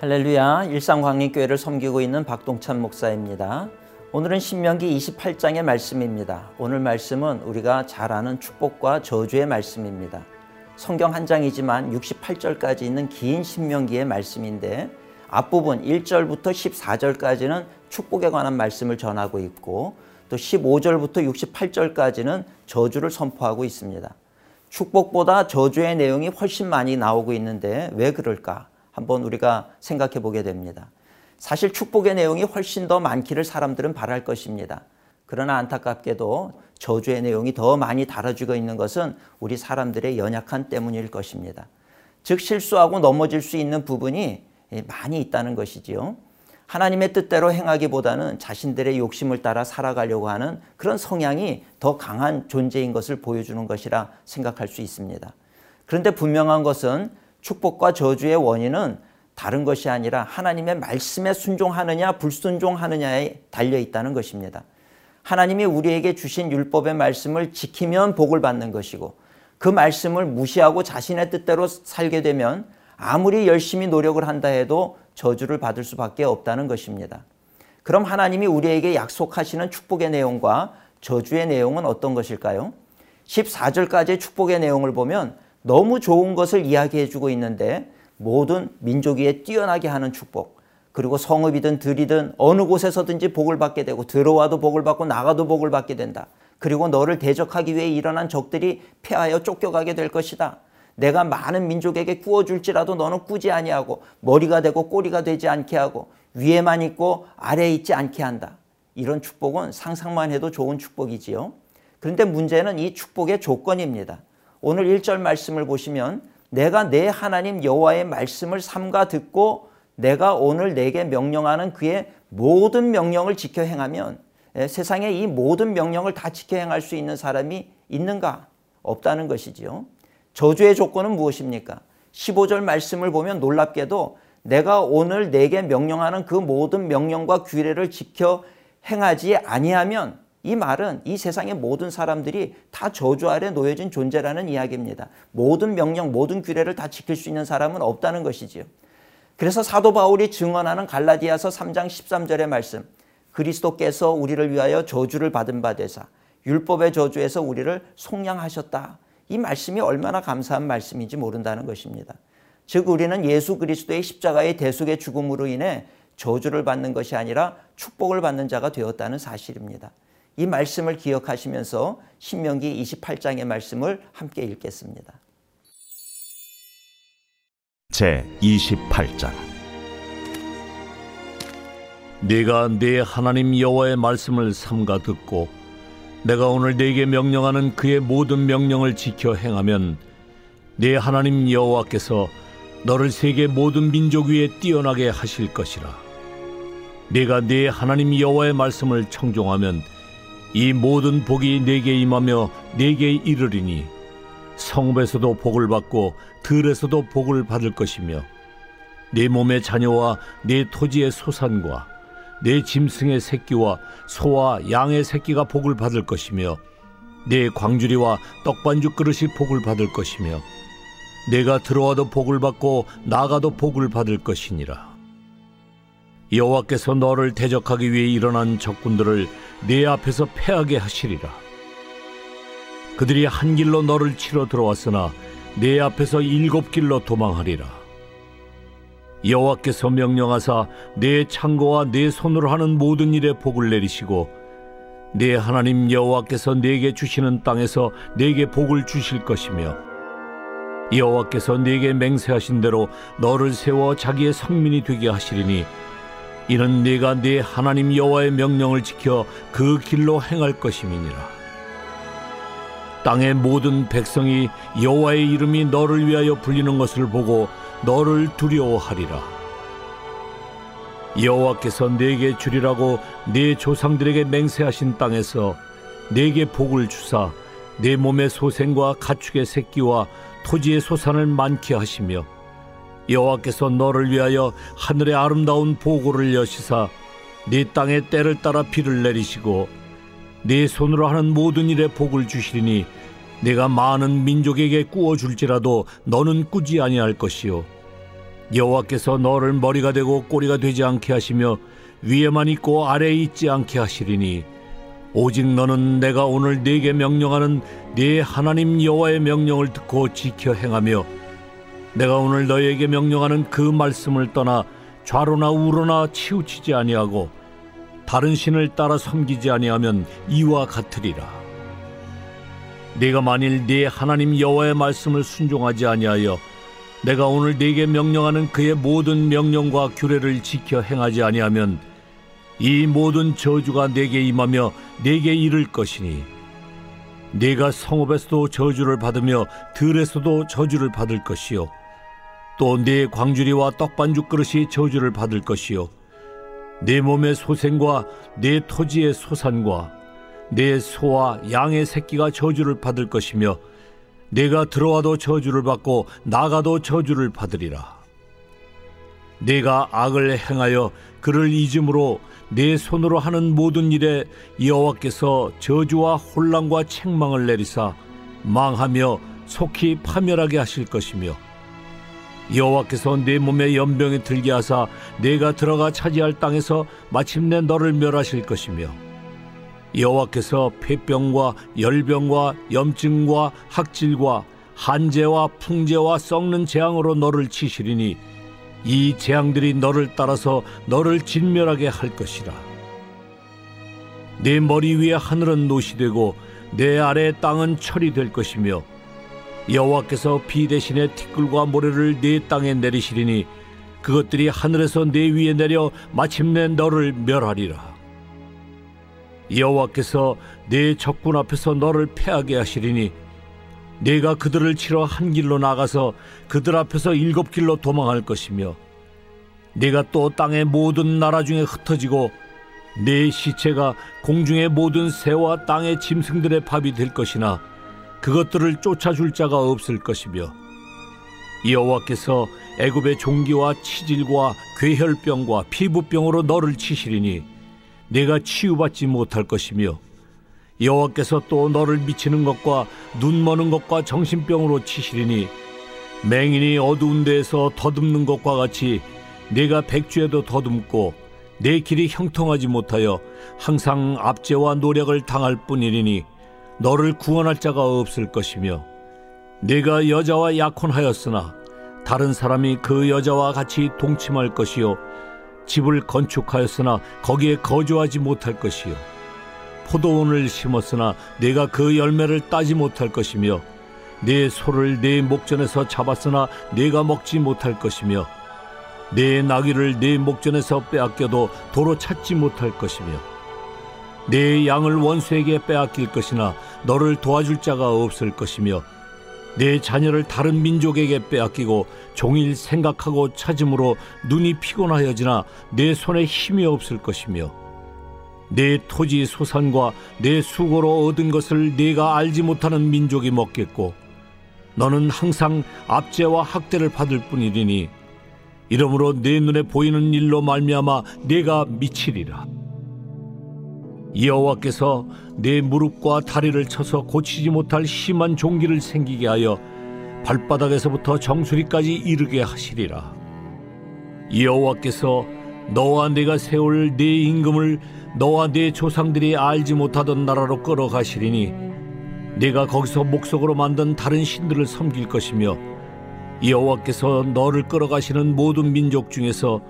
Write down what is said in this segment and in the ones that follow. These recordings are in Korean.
할렐루야 일상광림교회를 섬기고 있는 박동찬 목사입니다. 오늘은 신명기 28장의 말씀입니다. 오늘 말씀은 우리가 잘 아는 축복과 저주의 말씀입니다. 성경 한 장이지만 68절까지 있는 긴 신명기의 말씀인데 앞부분 1절부터 14절까지는 축복에 관한 말씀을 전하고 있고 또 15절부터 68절까지는 저주를 선포하고 있습니다. 축복보다 저주의 내용이 훨씬 많이 나오고 있는데 왜 그럴까? 한번 우리가 생각해 보게 됩니다. 사실 축복의 내용이 훨씬 더 많기를 사람들은 바랄 것입니다. 그러나 안타깝게도 저주의 내용이 더 많이 다뤄지고 있는 것은 우리 사람들의 연약한 때문일 것입니다. 즉 실수하고 넘어질 수 있는 부분이 많이 있다는 것이지요. 하나님의 뜻대로 행하기보다는 자신들의 욕심을 따라 살아가려고 하는 그런 성향이 더 강한 존재인 것을 보여주는 것이라 생각할 수 있습니다. 그런데 분명한 것은 축복과 저주의 원인은 다른 것이 아니라 하나님의 말씀에 순종하느냐 불순종하느냐에 달려 있다는 것입니다. 하나님이 우리에게 주신 율법의 말씀을 지키면 복을 받는 것이고 그 말씀을 무시하고 자신의 뜻대로 살게 되면 아무리 열심히 노력을 한다 해도 저주를 받을 수밖에 없다는 것입니다. 그럼 하나님이 우리에게 약속하시는 축복의 내용과 저주의 내용은 어떤 것일까요? 14절까지의 축복의 내용을 보면 너무 좋은 것을 이야기해 주고 있는데 모든 민족 위에 뛰어나게 하는 축복 그리고 성읍이든 들이든 어느 곳에서든지 복을 받게 되고 들어와도 복을 받고 나가도 복을 받게 된다. 그리고 너를 대적하기 위해 일어난 적들이 패하여 쫓겨가게 될 것이다. 내가 많은 민족에게 구워줄지라도 너는 꾸지 아니하고 머리가 되고 꼬리가 되지 않게 하고 위에만 있고 아래에 있지 않게 한다. 이런 축복은 상상만 해도 좋은 축복이지요. 그런데 문제는 이 축복의 조건입니다. 오늘 1절 말씀을 보시면 내가 내 하나님 여호와의 말씀을 삼가 듣고 내가 오늘 내게 명령하는 그의 모든 명령을 지켜 행하면 예, 세상에 이 모든 명령을 다 지켜 행할 수 있는 사람이 있는가? 없다는 것이지요. 저주의 조건은 무엇입니까? 15절 말씀을 보면 놀랍게도 내가 오늘 내게 명령하는 그 모든 명령과 규례를 지켜 행하지 아니하면 이 말은 이 세상의 모든 사람들이 다 저주 아래 놓여진 존재라는 이야기입니다. 모든 명령, 모든 규례를 다 지킬 수 있는 사람은 없다는 것이지요. 그래서 사도 바울이 증언하는 갈라디아서 3장 13절의 말씀 그리스도께서 우리를 위하여 저주를 받은 바 되사 율법의 저주에서 우리를 속량하셨다. 이 말씀이 얼마나 감사한 말씀인지 모른다는 것입니다. 즉 우리는 예수 그리스도의 십자가의 대속의 죽음으로 인해 저주를 받는 것이 아니라 축복을 받는 자가 되었다는 사실입니다. 이 말씀을 기억하시면서 신명기 28장의 말씀을 함께 읽겠습니다. 제 28장 네가 네 하나님 여호와의 말씀을 삼가 듣고 내가 오늘 네게 명령하는 그의 모든 명령을 지켜 행하면 네 하나님 여호와께서 너를 세계 모든 민족 위에 뛰어나게 하실 것이라 네가 네 하나님 여호와의 말씀을 청종하면 이 모든 복이 내게 임하며 내게 이르리니 성읍에서도 복을 받고 들에서도 복을 받을 것이며 내 몸의 자녀와 내 토지의 소산과 내 짐승의 새끼와 소와 양의 새끼가 복을 받을 것이며 내 광주리와 떡반죽 그릇이 복을 받을 것이며 내가 들어와도 복을 받고 나가도 복을 받을 것이니라. 여호와께서 너를 대적하기 위해 일어난 적군들을 네 앞에서 패하게 하시리라. 그들이 한 길로 너를 치러 들어왔으나 네 앞에서 일곱 길로 도망하리라. 여호와께서 명령하사 내 창고와 내 손으로 하는 모든 일에 복을 내리시고 내 하나님 여호와께서 내게 주시는 땅에서 내게 복을 주실 것이며 여호와께서 내게 맹세하신 대로 너를 세워 자기의 성민이 되게 하시리니 이는 네가 네 하나님 여호와의 명령을 지켜 그 길로 행할 것임이니라. 땅의 모든 백성이 여호와의 이름이 너를 위하여 불리는 것을 보고 너를 두려워하리라. 여호와께서 네게 주리라고 네 조상들에게 맹세하신 땅에서 네게 복을 주사 네 몸의 소생과 가축의 새끼와 토지의 소산을 많게 하시며 여호와께서 너를 위하여 하늘의 아름다운 보고를 여시사 네 땅에 때를 따라 비를 내리시고 네 손으로 하는 모든 일에 복을 주시리니 내가 많은 민족에게 꾸어 줄지라도 너는 꾸지 아니할 것이요. 여호와께서 너를 머리가 되고 꼬리가 되지 않게 하시며 위에만 있고 아래에 있지 않게 하시리니 오직 너는 내가 오늘 네게 명령하는 네 하나님 여호와의 명령을 듣고 지켜 행하며 내가 오늘 너에게 명령하는 그 말씀을 떠나 좌로나 우로나 치우치지 아니하고 다른 신을 따라 섬기지 아니하면 이와 같으리라. 네가 만일 네 하나님 여호와의 말씀을 순종하지 아니하여 내가 오늘 네게 명령하는 그의 모든 명령과 규례를 지켜 행하지 아니하면 이 모든 저주가 네게 임하며 네게 이를 것이니 네가 성읍에서도 저주를 받으며 들에서도 저주를 받을 것이요 또 네 광주리와 떡반죽 그릇이 저주를 받을 것이요 네 몸의 소생과 네 토지의 소산과 네 소와 양의 새끼가 저주를 받을 것이며 내가 들어와도 저주를 받고 나가도 저주를 받으리라. 내가 악을 행하여 그를 잊음으로 내 손으로 하는 모든 일에 여호와께서 저주와 혼란과 책망을 내리사 망하며 속히 파멸하게 하실 것이며 여호와께서 내 몸에 연병이 들게 하사 내가 들어가 차지할 땅에서 마침내 너를 멸하실 것이며 여호와께서 폐병과 열병과 염증과 학질과 한재와 풍재와 썩는 재앙으로 너를 치시리니 이 재앙들이 너를 따라서 너를 진멸하게 할 것이라. 내 머리 위에 하늘은 노시되고 내 아래 땅은 철이 될 것이며 여호와께서 비 대신에 티끌과 모래를 내 땅에 내리시리니 그것들이 하늘에서 내 위에 내려 마침내 너를 멸하리라. 여호와께서 내 적군 앞에서 너를 패하게 하시리니 내가 그들을 치러 한 길로 나가서 그들 앞에서 일곱 길로 도망할 것이며 내가 또 땅의 모든 나라 중에 흩어지고 내 시체가 공중의 모든 새와 땅의 짐승들의 밥이 될 것이나 그것들을 쫓아줄 자가 없을 것이며 여호와께서 애굽의 종기와 치질과 괴혈병과 피부병으로 너를 치시리니 내가 치유받지 못할 것이며 여호와께서 또 너를 미치는 것과 눈 머는 것과 정신병으로 치시리니 맹인이 어두운 데에서 더듬는 것과 같이 내가 백주에도 더듬고 내 길이 형통하지 못하여 항상 압제와 노력을 당할 뿐이니 너를 구원할 자가 없을 것이며 내가 여자와 약혼하였으나 다른 사람이 그 여자와 같이 동침할 것이요 집을 건축하였으나 거기에 거주하지 못할 것이요 포도원을 심었으나 내가 그 열매를 따지 못할 것이며 내 소를 내 목전에서 잡았으나 내가 먹지 못할 것이며 내 나귀를 내 목전에서 빼앗겨도 도로 찾지 못할 것이며 내 양을 원수에게 빼앗길 것이나 너를 도와줄 자가 없을 것이며 내 자녀를 다른 민족에게 빼앗기고 종일 생각하고 찾음으로 눈이 피곤하여지나 내 손에 힘이 없을 것이며 내 토지 소산과 내 수고로 얻은 것을 네가 알지 못하는 민족이 먹겠고 너는 항상 압제와 학대를 받을 뿐이니 이러므로 내 눈에 보이는 일로 말미암아 네가 미치리라 여호와께서 내 무릎과 다리를 쳐서 고치지 못할 심한 종기를 생기게 하여 발바닥에서부터 정수리까지 이르게 하시리라. 여호와께서 너와 내가 세울 내 임금을 너와 내 조상들이 알지 못하던 나라로 끌어가시리니 내가 거기서 목석으로 만든 다른 신들을 섬길 것이며 여호와께서 너를 끌어가시는 모든 민족 중에서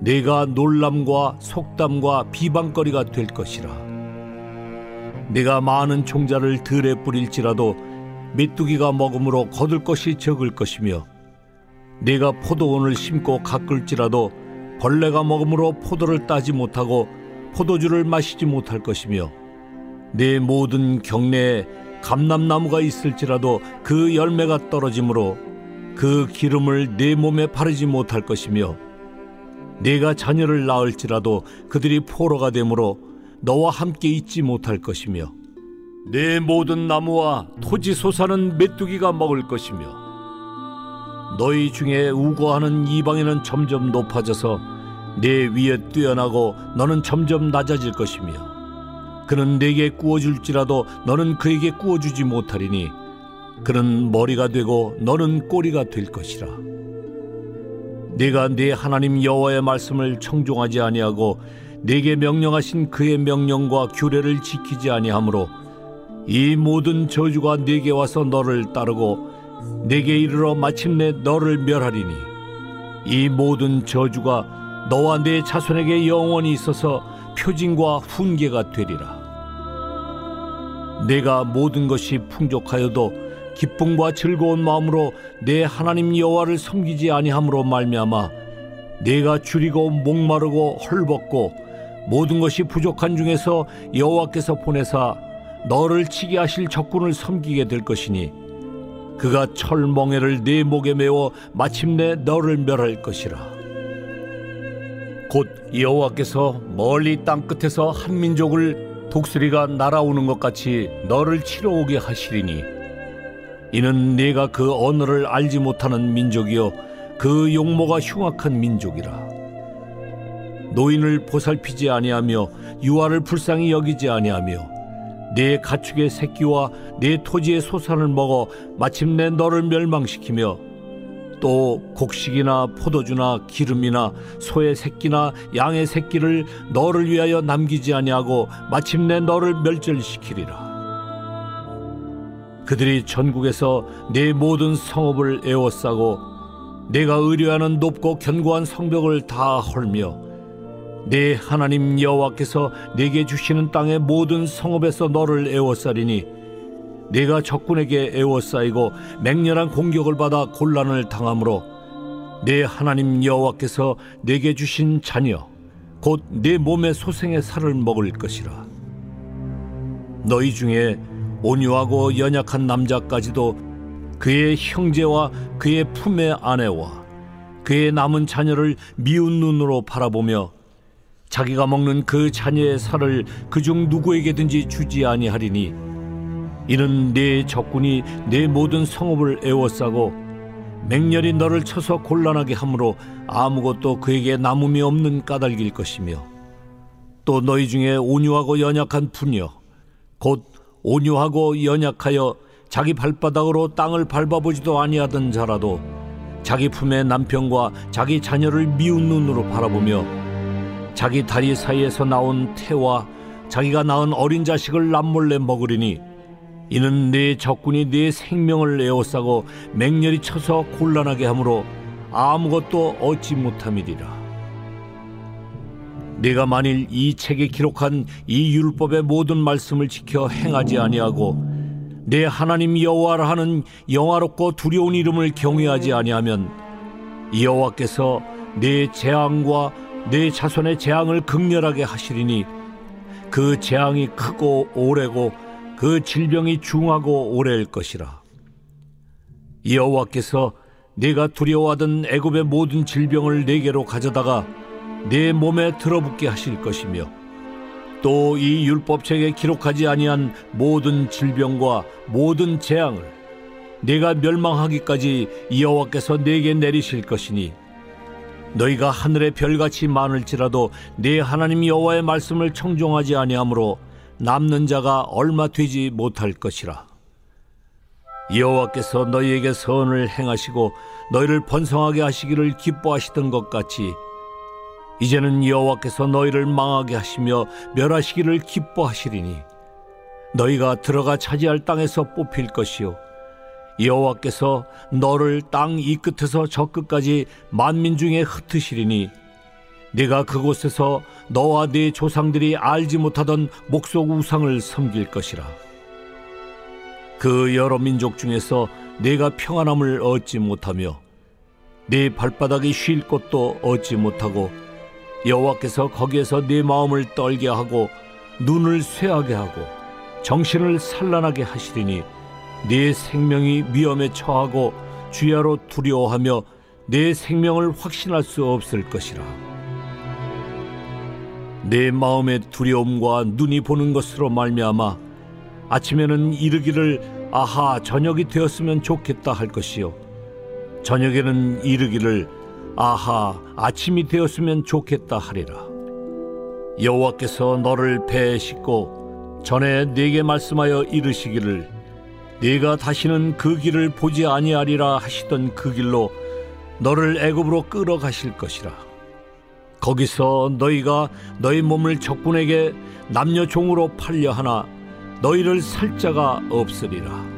내가 놀람과 속담과 비방거리가 될 것이라. 내가 많은 총자를 들에 뿌릴지라도 메뚜기가 먹음으로 거둘 것이 적을 것이며 내가 포도원을 심고 가꿀지라도 벌레가 먹음으로 포도를 따지 못하고 포도주를 마시지 못할 것이며 내 모든 경내에 감람나무가 있을지라도 그 열매가 떨어지므로 그 기름을 내 몸에 바르지 못할 것이며 내가 자녀를 낳을지라도 그들이 포로가 되므로 너와 함께 있지 못할 것이며 내 모든 나무와 토지 솟아는 메뚜기가 먹을 것이며 너희 중에 우고하는 이방인은 점점 높아져서 내 위에 뛰어나고 너는 점점 낮아질 것이며 그는 내게 구워줄지라도 너는 그에게 구워주지 못하리니 그는 머리가 되고 너는 꼬리가 될 것이라 내가 네 하나님 여호와의 말씀을 청종하지 아니하고 내게 명령하신 그의 명령과 규례를 지키지 아니하므로 이 모든 저주가 내게 와서 너를 따르고 내게 이르러 마침내 너를 멸하리니 이 모든 저주가 너와 내 자손에게 영원히 있어서 표징과 훈계가 되리라. 내가 모든 것이 풍족하여도 기쁨과 즐거운 마음으로 내 하나님 여호와를 섬기지 아니함으로 말미암아 내가 줄이고 목마르고 헐벗고 모든 것이 부족한 중에서 여호와께서 보내사 너를 치게 하실 적군을 섬기게 될 것이니 그가 철멍에를 네 목에 메워 마침내 너를 멸할 것이라. 곧 여호와께서 멀리 땅 끝에서 한 민족을 독수리가 날아오는 것 같이 너를 치러 오게 하시리니 이는 네가 그 언어를 알지 못하는 민족이요 그 용모가 흉악한 민족이라 노인을 보살피지 아니하며 유아를 불쌍히 여기지 아니하며 내 가축의 새끼와 내 토지의 소산을 먹어 마침내 너를 멸망시키며 또 곡식이나 포도주나 기름이나 소의 새끼나 양의 새끼를 너를 위하여 남기지 아니하고 마침내 너를 멸절시키리라. 그들이 전국에서 내 모든 성읍을 에워싸고 내가 의뢰하는 높고 견고한 성벽을 다 헐며 내 하나님 여호와께서 내게 주시는 땅의 모든 성읍에서 너를 에워싸리니 내가 적군에게 에워싸이고 맹렬한 공격을 받아 곤란을 당하므로 내 하나님 여호와께서 내게 주신 자녀 곧 내 몸의 소생의 살을 먹을 것이라. 너희 중에 온유하고 연약한 남자까지도 그의 형제와 그의 품의 아내와 그의 남은 자녀를 미운 눈으로 바라보며 자기가 먹는 그 자녀의 살을 그중 누구에게든지 주지 아니하리니 이는 네 적군이 네 모든 성읍을 에워싸고 맹렬히 너를 쳐서 곤란하게 함으로 아무것도 그에게 남음이 없는 까닭일 것이며 또 너희 중에 온유하고 연약한 분여 곧 온유하고 연약하여 자기 발바닥으로 땅을 밟아보지도 아니하던 자라도 자기 품의 남편과 자기 자녀를 미운 눈으로 바라보며 자기 다리 사이에서 나온 태와 자기가 낳은 어린 자식을 남몰래 먹으리니 이는 네 적군이 네 생명을 에워싸고 맹렬히 쳐서 곤란하게 하므로 아무것도 얻지 못함이리라. 네가 만일 이 책에 기록한 이 율법의 모든 말씀을 지켜 행하지 아니하고 내 하나님 여호와라 하는 영화롭고 두려운 이름을 경외하지 아니하면 여호와께서 네 재앙과 내 자손의 재앙을 극렬하게 하시리니 그 재앙이 크고 오래고 그 질병이 중하고 오래일 것이라. 여호와께서 내가 두려워하던 애굽의 모든 질병을 내게로 가져다가 내 몸에 들어붙게 하실 것이며 또 이 율법책에 기록하지 아니한 모든 질병과 모든 재앙을 내가 멸망하기까지 여호와께서 내게 내리실 것이니 너희가 하늘의 별같이 많을지라도 네 하나님 여호와의 말씀을 청종하지 아니하므로 남는 자가 얼마 되지 못할 것이라. 여호와께서 너희에게 선을 행하시고 너희를 번성하게 하시기를 기뻐하시던 것 같이 이제는 여호와께서 너희를 망하게 하시며 멸하시기를 기뻐하시리니 너희가 들어가 차지할 땅에서 뽑힐 것이요 여호와께서 너를 땅 이 끝에서 저 끝까지 만민 중에 흩으시리니 네가 그곳에서 너와 네 조상들이 알지 못하던 목속 우상을 섬길 것이라. 그 여러 민족 중에서 네가 평안함을 얻지 못하며 네 발바닥이 쉴 곳도 얻지 못하고 여호와께서 거기에서 네 마음을 떨게 하고 눈을 쇠하게 하고 정신을 산란하게 하시리니 내 생명이 위험에 처하고 주야로 두려워하며 내 생명을 확신할 수 없을 것이라. 내 마음의 두려움과 눈이 보는 것으로 말미암아 아침에는 이르기를 아하 저녁이 되었으면 좋겠다 할 것이요 저녁에는 이르기를 아하 아침이 되었으면 좋겠다 하리라 여호와께서 너를 배에 싣고 전에 네게 말씀하여 이르시기를 네가 다시는 그 길을 보지 아니하리라 하시던 그 길로 너를 애굽으로 끌어가실 것이라. 거기서 너희가 너희 몸을 적군에게 남녀 종으로 팔려 하나 너희를 살 자가 없으리라.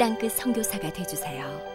땅끝 선교사가 되주세요.